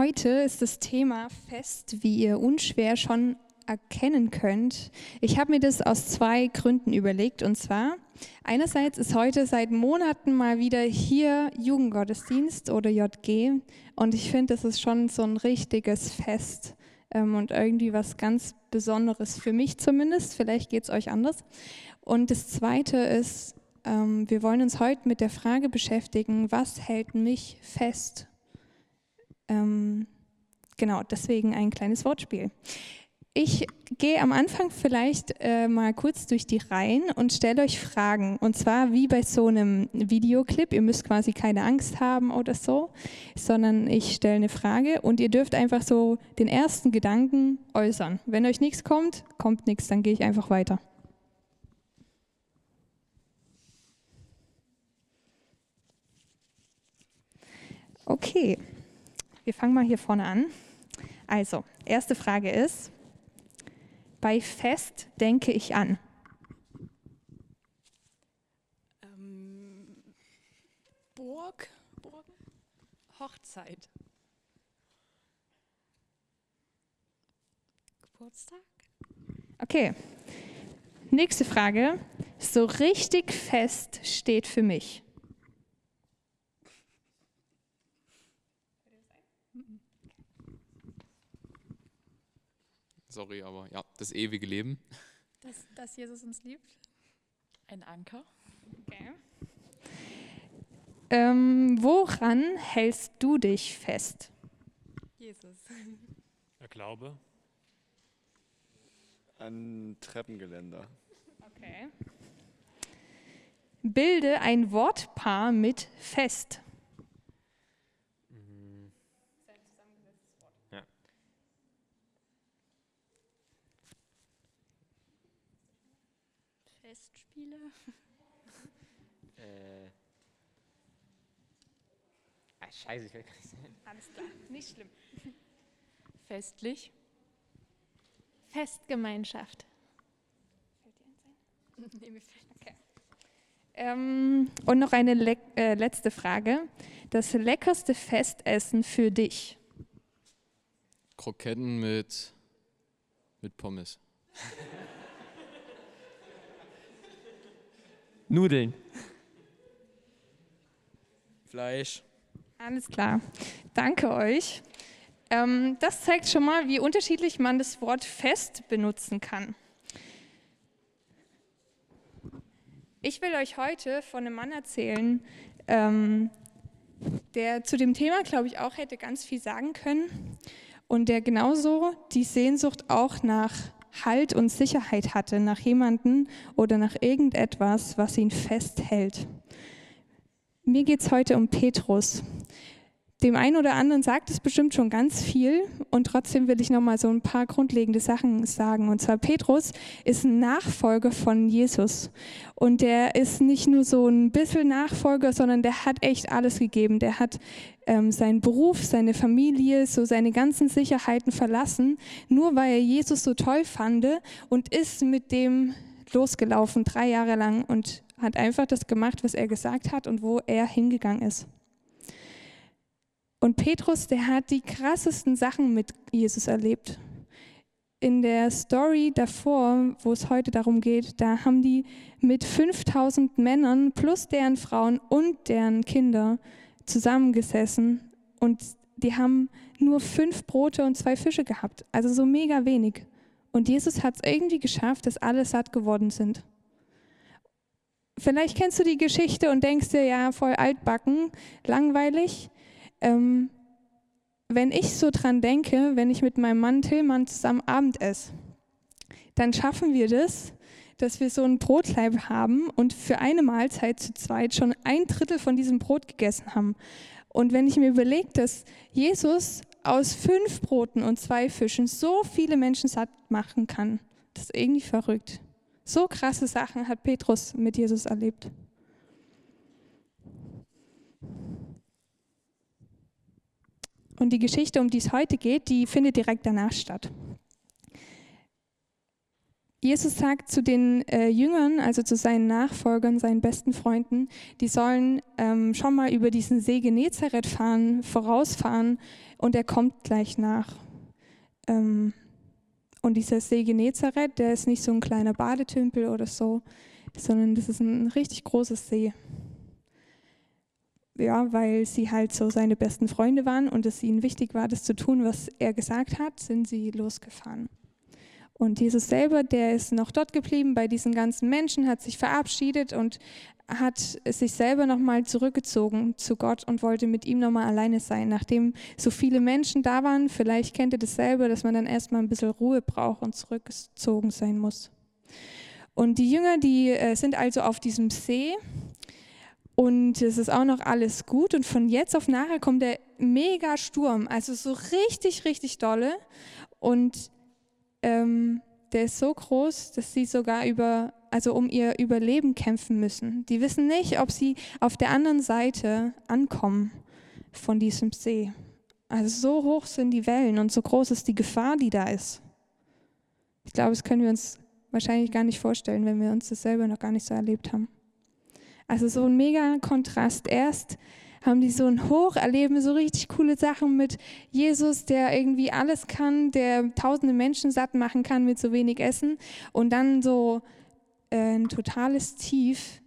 Heute ist das Thema Fest, wie ihr unschwer schon erkennen könnt. Ich habe mir das aus zwei Gründen überlegt. Und zwar, einerseits ist heute seit Monaten mal wieder hier Jugendgottesdienst oder JG. Und ich finde, das ist schon so ein richtiges Fest ähm, und irgendwie was ganz Besonderes für mich zumindest. Vielleicht geht es euch anders. Und das Zweite ist, ähm, wir wollen uns heute mit der Frage beschäftigen, was hält mich fest? Ähm, genau, deswegen ein kleines Wortspiel. Ich gehe am Anfang vielleicht äh, mal kurz durch die Reihen und stelle euch Fragen. Und zwar wie bei so einem Videoclip. Ihr müsst quasi keine Angst haben oder so, sondern ich stelle eine Frage und ihr dürft einfach so den ersten Gedanken äußern. Wenn euch nichts kommt, kommt nichts, dann gehe ich einfach weiter. Okay, wir fangen mal hier vorne an. Also, erste Frage ist, bei Fest denke ich an? Ähm, Burg, Burg, Hochzeit. Geburtstag? Okay. Nächste Frage. So richtig fest steht für mich. Sorry, aber ja, das ewige Leben. Dass, dass Jesus uns liebt. Ein Anker. Okay. Ähm, woran hältst du dich fest? Jesus. Der Glaube. Ein Treppengeländer. Okay. Bilde ein Wortpaar mit fest. Ja. Festspiele. Äh. Ah, scheiße, ich will gar nicht sein. Alles klar, nicht schlimm. Festlich. Festgemeinschaft. Ähm, und noch eine le äh, letzte Frage. Das leckerste Festessen für dich? Kroketten mit, mit Pommes. Nudeln. Fleisch. Alles klar. Danke euch. Ähm, das zeigt schon mal, wie unterschiedlich man das Wort fest benutzen kann. Ich will euch heute von einem Mann erzählen, ähm, der zu dem Thema, glaube ich, auch hätte ganz viel sagen können und der genauso die Sehnsucht auch nach Halt und Sicherheit hatte, nach jemanden oder nach irgendetwas, was ihn festhält. Mir geht es heute um Petrus. Dem einen oder anderen sagt es bestimmt schon ganz viel und trotzdem will ich noch mal so ein paar grundlegende Sachen sagen. Und zwar Petrus ist ein Nachfolger von Jesus und der ist nicht nur so ein bisschen Nachfolger, sondern der hat echt alles gegeben. Der hat ähm, seinen Beruf, seine Familie, so seine ganzen Sicherheiten verlassen, nur weil er Jesus so toll fand und ist mit dem losgelaufen drei Jahre lang und hat einfach das gemacht, was er gesagt hat und wo er hingegangen ist. Und Petrus, der hat die krassesten Sachen mit Jesus erlebt. In der Story davor, wo es heute darum geht, da haben die mit 5000 Männern plus deren Frauen und deren Kinder zusammengesessen und die haben nur fünf Brote und zwei Fische gehabt, also so mega wenig. Und Jesus hat es irgendwie geschafft, dass alle satt geworden sind. Vielleicht kennst du die Geschichte und denkst dir, ja, voll altbacken, langweilig. Ähm, wenn ich so dran denke, wenn ich mit meinem Mann Tillmann zusammen Abend esse, dann schaffen wir das, dass wir so ein Brotleib haben und für eine Mahlzeit zu zweit schon ein Drittel von diesem Brot gegessen haben. Und wenn ich mir überlege, dass Jesus aus fünf Broten und zwei Fischen so viele Menschen satt machen kann, das ist irgendwie verrückt. So krasse Sachen hat Petrus mit Jesus erlebt. Und die Geschichte, um die es heute geht, die findet direkt danach statt. Jesus sagt zu den äh, Jüngern, also zu seinen Nachfolgern, seinen besten Freunden, die sollen ähm, schon mal über diesen See Genezareth fahren, vorausfahren und er kommt gleich nach. Ähm, und dieser See Genezareth, der ist nicht so ein kleiner Badetümpel oder so, sondern das ist ein richtig großes See. Ja, weil sie halt so seine besten Freunde waren und es ihnen wichtig war, das zu tun, was er gesagt hat, sind sie losgefahren. Und Jesus selber, der ist noch dort geblieben bei diesen ganzen Menschen, hat sich verabschiedet und hat sich selber nochmal zurückgezogen zu Gott und wollte mit ihm nochmal alleine sein. Nachdem so viele Menschen da waren, vielleicht kennt ihr das selber, dass man dann erstmal ein bisschen Ruhe braucht und zurückgezogen sein muss. Und die Jünger, die äh, sind also auf diesem See und es ist auch noch alles gut. Und von jetzt auf nachher kommt der mega Sturm, also so richtig, richtig dolle. Und ähm, der ist so groß, dass sie sogar über, also um ihr Überleben kämpfen müssen. Die wissen nicht, ob sie auf der anderen Seite ankommen von diesem See. Also so hoch sind die Wellen und so groß ist die Gefahr, die da ist. Ich glaube, das können wir uns wahrscheinlich gar nicht vorstellen, wenn wir uns das selber noch gar nicht so erlebt haben. Also so ein mega Kontrast. Erst haben die so ein Hoch, erleben so richtig coole Sachen mit Jesus, der irgendwie alles kann, der tausende Menschen satt machen kann mit so wenig Essen. Und dann so äh, ein totales Tief,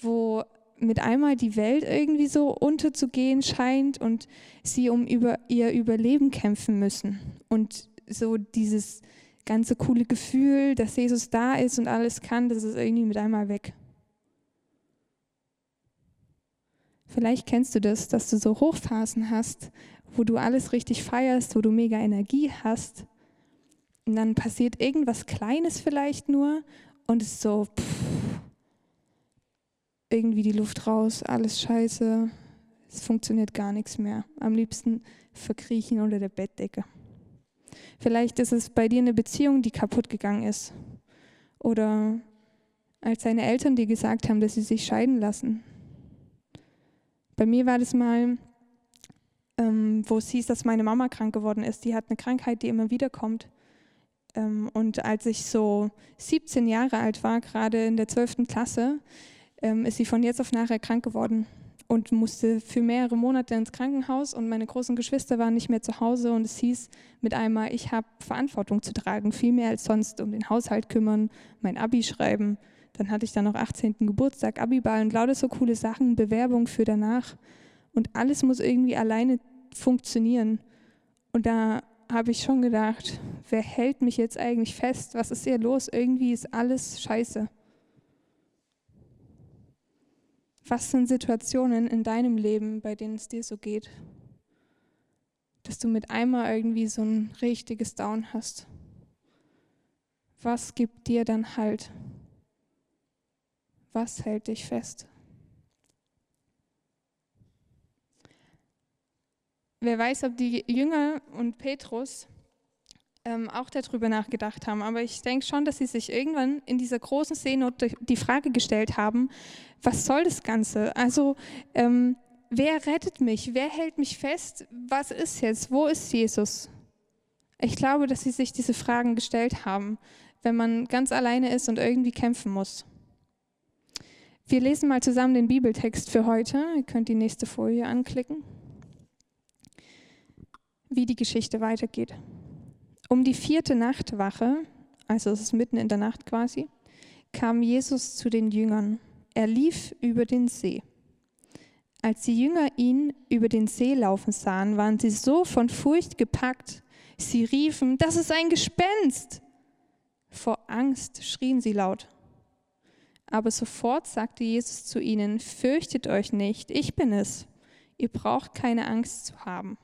wo mit einmal die Welt irgendwie so unterzugehen scheint und sie um über ihr Überleben kämpfen müssen. Und so dieses ganze coole Gefühl, dass Jesus da ist und alles kann, das ist irgendwie mit einmal weg. Vielleicht kennst du das, dass du so Hochphasen hast, wo du alles richtig feierst, wo du mega Energie hast. Und dann passiert irgendwas Kleines vielleicht nur und es ist so pff, irgendwie die Luft raus, alles scheiße, es funktioniert gar nichts mehr. Am liebsten verkriechen unter der Bettdecke. Vielleicht ist es bei dir eine Beziehung, die kaputt gegangen ist. Oder als deine Eltern dir gesagt haben, dass sie sich scheiden lassen. Bei mir war das mal, ähm, wo es hieß, dass meine Mama krank geworden ist. Die hat eine Krankheit, die immer wieder kommt. Ähm, und als ich so 17 Jahre alt war, gerade in der 12. Klasse, ähm, ist sie von jetzt auf nachher krank geworden und musste für mehrere Monate ins Krankenhaus und meine großen Geschwister waren nicht mehr zu Hause und es hieß mit einmal, ich habe Verantwortung zu tragen, viel mehr als sonst, um den Haushalt kümmern, mein Abi schreiben, dann hatte ich dann noch 18. Geburtstag, Abiball und lauter so coole Sachen, Bewerbung für danach. Und alles muss irgendwie alleine funktionieren. Und da habe ich schon gedacht, wer hält mich jetzt eigentlich fest? Was ist hier los? Irgendwie ist alles scheiße. Was sind Situationen in deinem Leben, bei denen es dir so geht? Dass du mit einmal irgendwie so ein richtiges Down hast. Was gibt dir dann Halt? Was hält dich fest? Wer weiß, ob die Jünger und Petrus ähm, auch darüber nachgedacht haben, aber ich denke schon, dass sie sich irgendwann in dieser großen Seenot die Frage gestellt haben, was soll das Ganze? Also, ähm, wer rettet mich? Wer hält mich fest? Was ist jetzt? Wo ist Jesus? Ich glaube, dass sie sich diese Fragen gestellt haben, wenn man ganz alleine ist und irgendwie kämpfen muss. Wir lesen mal zusammen den Bibeltext für heute. Ihr könnt die nächste Folie anklicken. Wie die Geschichte weitergeht. Um die vierte Nachtwache, also es ist mitten in der Nacht quasi, kam Jesus zu den Jüngern. Er lief über den See. Als die Jünger ihn über den See laufen sahen, waren sie so von Furcht gepackt. Sie riefen, das ist ein Gespenst. Vor Angst schrien sie laut. Aber sofort sagte Jesus zu ihnen, fürchtet euch nicht, ich bin es. Ihr braucht keine Angst zu haben.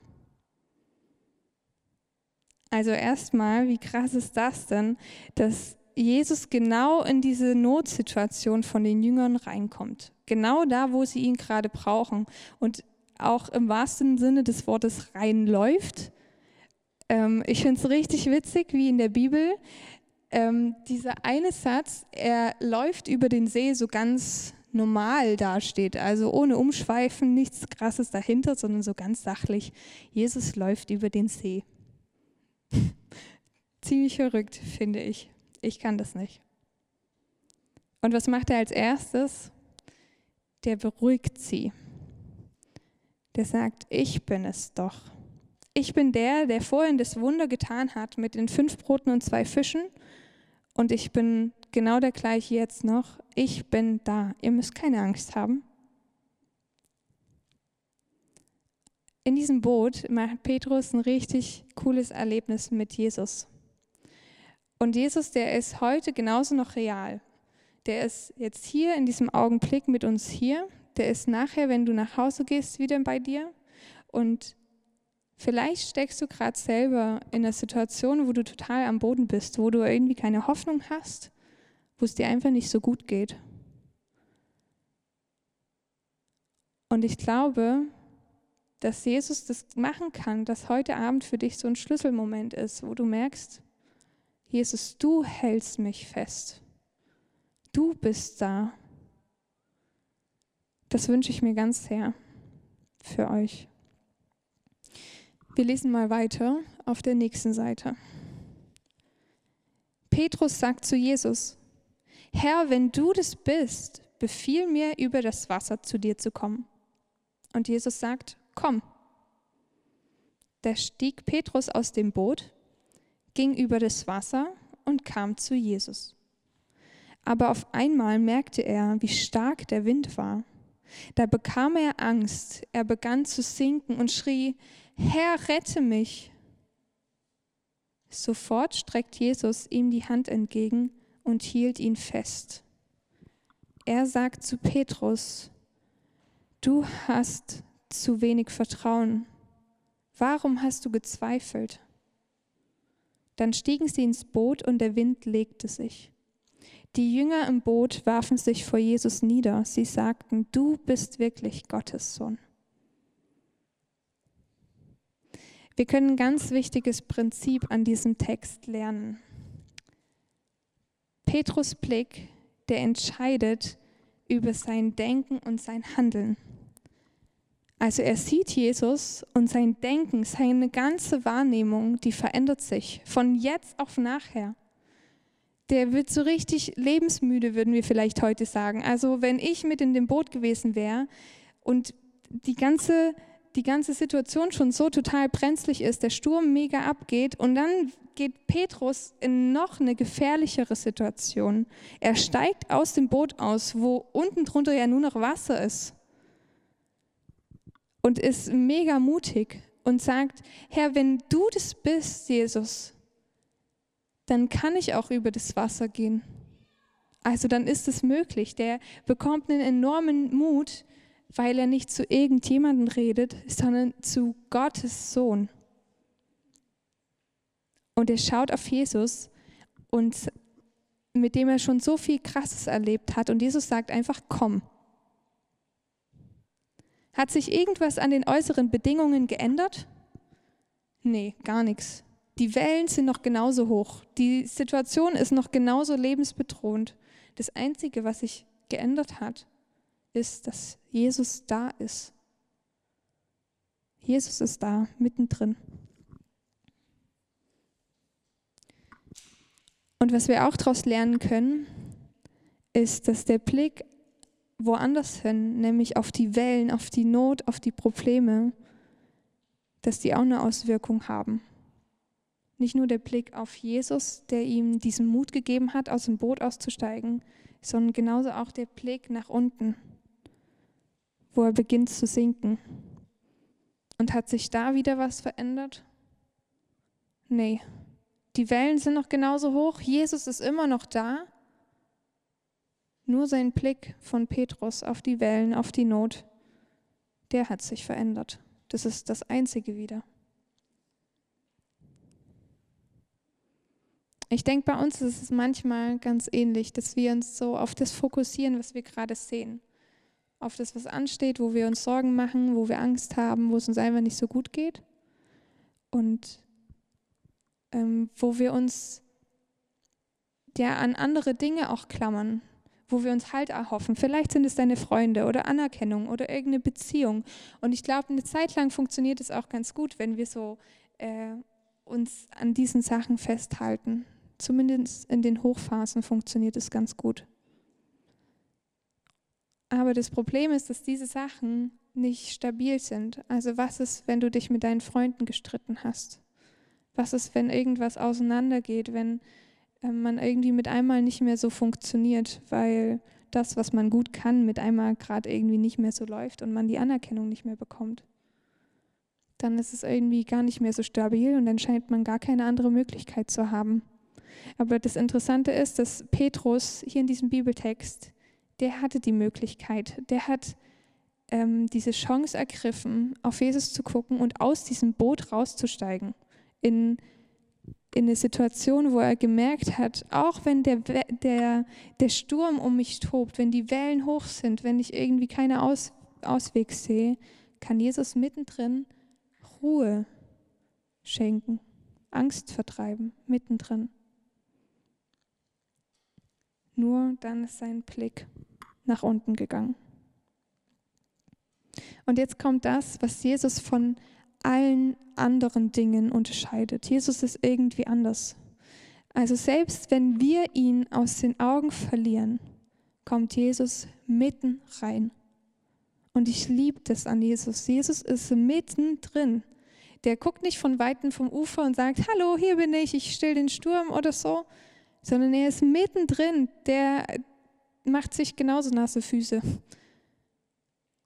Also erstmal, wie krass ist das denn, dass Jesus genau in diese Notsituation von den Jüngern reinkommt. Genau da, wo sie ihn gerade brauchen. Und auch im wahrsten Sinne des Wortes reinläuft. Ähm, ich finde es richtig witzig, wie in der Bibel ähm, dieser eine Satz, er läuft über den See so ganz normal dasteht, also ohne Umschweifen, nichts Krasses dahinter, sondern so ganz sachlich. Jesus läuft über den See. Ziemlich verrückt, finde ich. Ich kann das nicht. Und was macht er als erstes? Der beruhigt sie. Der sagt, ich bin es doch. Ich bin der, der vorhin das Wunder getan hat mit den fünf Broten und zwei Fischen. Und ich bin genau der gleiche jetzt noch. Ich bin da. Ihr müsst keine Angst haben. In diesem Boot macht Petrus ein richtig cooles Erlebnis mit Jesus. Und Jesus, der ist heute genauso noch real. Der ist jetzt hier in diesem Augenblick mit uns hier. Der ist nachher, wenn du nach Hause gehst, wieder bei dir. Und vielleicht steckst du gerade selber in einer Situation, wo du total am Boden bist, wo du irgendwie keine Hoffnung hast, wo es dir einfach nicht so gut geht. Und ich glaube, dass Jesus das machen kann, dass heute Abend für dich so ein Schlüsselmoment ist, wo du merkst, Jesus, du hältst mich fest. Du bist da. Das wünsche ich mir ganz sehr für euch. Wir lesen mal weiter auf der nächsten Seite. Petrus sagt zu Jesus, Herr, wenn du das bist, befiehl mir, über das Wasser zu dir zu kommen. Und Jesus sagt, komm. Da stieg Petrus aus dem Boot, ging über das Wasser und kam zu Jesus. Aber auf einmal merkte er, wie stark der Wind war. Da bekam er Angst, er begann zu sinken und schrie, Herr, rette mich. Sofort streckt Jesus ihm die Hand entgegen und hielt ihn fest. Er sagt zu Petrus, du hast zu wenig Vertrauen. Warum hast du gezweifelt? Dann stiegen sie ins Boot und der Wind legte sich. Die Jünger im Boot warfen sich vor Jesus nieder. Sie sagten, du bist wirklich Gottes Sohn. Wir können ein ganz wichtiges Prinzip an diesem Text lernen. Petrus Blick, der entscheidet über sein Denken und sein Handeln. Also er sieht Jesus und sein Denken, seine ganze Wahrnehmung, die verändert sich von jetzt auf nachher. Der wird so richtig lebensmüde, würden wir vielleicht heute sagen. Also wenn ich mit in dem Boot gewesen wäre und die ganze, die ganze Situation schon so total brenzlig ist, der Sturm mega abgeht und dann geht Petrus in noch eine gefährlichere Situation. Er steigt aus dem Boot aus, wo unten drunter ja nur noch Wasser ist und ist mega mutig und sagt, Herr, wenn du das bist, Jesus, dann kann ich auch über das Wasser gehen. Also dann ist es möglich. Der bekommt einen enormen Mut, weil er nicht zu irgendjemandem redet, sondern zu Gottes Sohn. Und er schaut auf Jesus und mit dem er schon so viel Krasses erlebt hat. Und Jesus sagt einfach, komm. Hat sich irgendwas an den äußeren Bedingungen geändert? Nee, gar nichts. Die Wellen sind noch genauso hoch. Die Situation ist noch genauso lebensbedrohend. Das Einzige, was sich geändert hat, ist, dass Jesus da ist. Jesus ist da, mittendrin. Und was wir auch daraus lernen können, ist, dass der Blick woanders hin, nämlich auf die Wellen, auf die Not, auf die Probleme, dass die auch eine Auswirkung haben. Nicht nur der Blick auf Jesus, der ihm diesen Mut gegeben hat, aus dem Boot auszusteigen, sondern genauso auch der Blick nach unten, wo er beginnt zu sinken. Und hat sich da wieder was verändert? Nee. Die Wellen sind noch genauso hoch, Jesus ist immer noch da, nur sein Blick von Petrus auf die Wellen, auf die Not, der hat sich verändert. Das ist das Einzige wieder. Ich denke, bei uns ist es manchmal ganz ähnlich, dass wir uns so auf das fokussieren, was wir gerade sehen. Auf das, was ansteht, wo wir uns Sorgen machen, wo wir Angst haben, wo es uns einfach nicht so gut geht. Und ähm, wo wir uns ja an andere Dinge auch klammern, wo wir uns Halt erhoffen. Vielleicht sind es deine Freunde oder Anerkennung oder irgendeine Beziehung. Und ich glaube, eine Zeit lang funktioniert es auch ganz gut, wenn wir so äh, uns an diesen Sachen festhalten. Zumindest in den Hochphasen funktioniert es ganz gut. Aber das Problem ist, dass diese Sachen nicht stabil sind. Also was ist, wenn du dich mit deinen Freunden gestritten hast? Was ist, wenn irgendwas auseinandergeht, wenn äh, man irgendwie mit einmal nicht mehr so funktioniert, weil das, was man gut kann, mit einmal gerade irgendwie nicht mehr so läuft und man die Anerkennung nicht mehr bekommt? Dann ist es irgendwie gar nicht mehr so stabil und dann scheint man gar keine andere Möglichkeit zu haben. Aber das Interessante ist, dass Petrus hier in diesem Bibeltext, der hatte die Möglichkeit, der hat ähm, diese Chance ergriffen, auf Jesus zu gucken und aus diesem Boot rauszusteigen in, in eine Situation, wo er gemerkt hat, auch wenn der, der, der Sturm um mich tobt, wenn die Wellen hoch sind, wenn ich irgendwie keinen Aus, Ausweg sehe, kann Jesus mittendrin Ruhe schenken, Angst vertreiben, mittendrin. Nur dann ist sein Blick nach unten gegangen. Und jetzt kommt das, was Jesus von allen anderen Dingen unterscheidet. Jesus ist irgendwie anders. Also selbst wenn wir ihn aus den Augen verlieren, kommt Jesus mitten rein. Und ich liebe das an Jesus. Jesus ist mittendrin. Der guckt nicht von weitem vom Ufer und sagt, hallo, hier bin ich, ich still den Sturm oder so, sondern er ist mittendrin. Der macht sich genauso nasse Füße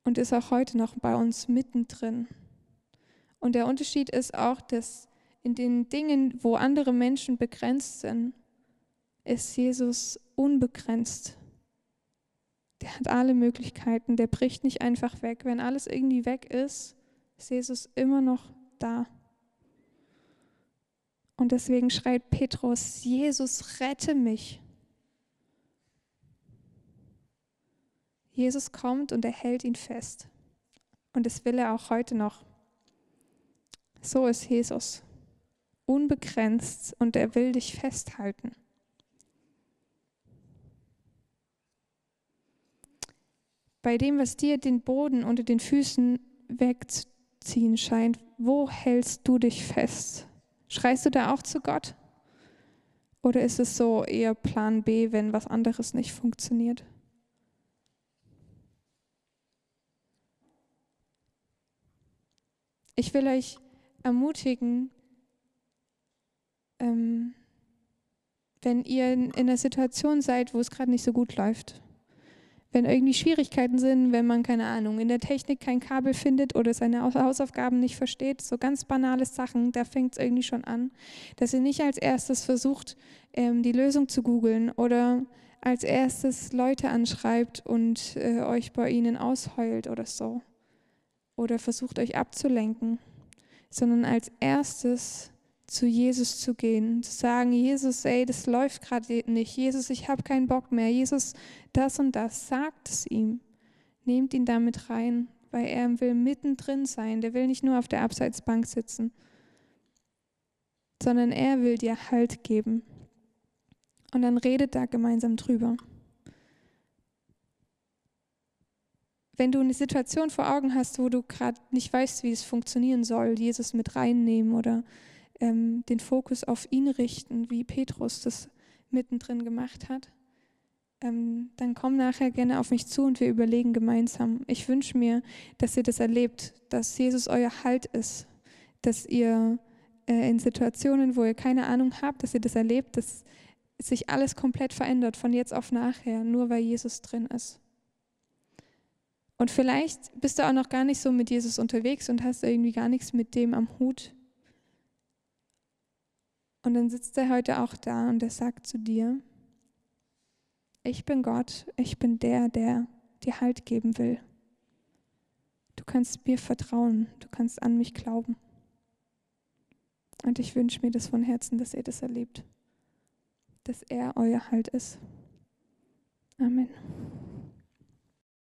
und ist auch heute noch bei uns mittendrin. Und der Unterschied ist auch, dass in den Dingen, wo andere Menschen begrenzt sind, ist Jesus unbegrenzt. Der hat alle Möglichkeiten, der bricht nicht einfach weg. Wenn alles irgendwie weg ist, ist Jesus immer noch da. Und deswegen schreit Petrus, Jesus, rette mich. Jesus kommt und er hält ihn fest. Und das will er auch heute noch. So ist Jesus. Unbegrenzt und er will dich festhalten. Bei dem, was dir den Boden unter den Füßen wegzuziehen scheint, wo hältst du dich fest? Schreist du da auch zu Gott? Oder ist es so eher Plan B, wenn was anderes nicht funktioniert? Ich will euch ermutigen, ähm, wenn ihr in, in einer Situation seid, wo es gerade nicht so gut läuft, wenn irgendwie Schwierigkeiten sind, wenn man, keine Ahnung, in der Technik kein Kabel findet oder seine Hausaufgaben nicht versteht, so ganz banale Sachen, da fängt es irgendwie schon an, dass ihr nicht als erstes versucht, ähm, die Lösung zu googeln oder als erstes Leute anschreibt und äh, euch bei ihnen ausheult oder so. Oder versucht euch abzulenken, sondern als erstes zu Jesus zu gehen, zu sagen, Jesus, ey, das läuft gerade nicht. Jesus, ich habe keinen Bock mehr. Jesus, das und das, sagt es ihm. Nehmt ihn damit rein, weil er will mittendrin sein. Der will nicht nur auf der Abseitsbank sitzen, sondern er will dir Halt geben. Und dann redet da gemeinsam drüber. wenn du eine Situation vor Augen hast, wo du gerade nicht weißt, wie es funktionieren soll, Jesus mit reinnehmen oder ähm, den Fokus auf ihn richten, wie Petrus das mittendrin gemacht hat, ähm, dann komm nachher gerne auf mich zu und wir überlegen gemeinsam. Ich wünsche mir, dass ihr das erlebt, dass Jesus euer Halt ist, dass ihr äh, in Situationen, wo ihr keine Ahnung habt, dass ihr das erlebt, dass sich alles komplett verändert von jetzt auf nachher, nur weil Jesus drin ist. Und vielleicht bist du auch noch gar nicht so mit Jesus unterwegs und hast irgendwie gar nichts mit dem am Hut. Und dann sitzt er heute auch da und er sagt zu dir, ich bin Gott, ich bin der, der dir Halt geben will. Du kannst mir vertrauen, du kannst an mich glauben. Und ich wünsche mir das von Herzen, dass ihr das erlebt, dass er euer Halt ist. Amen.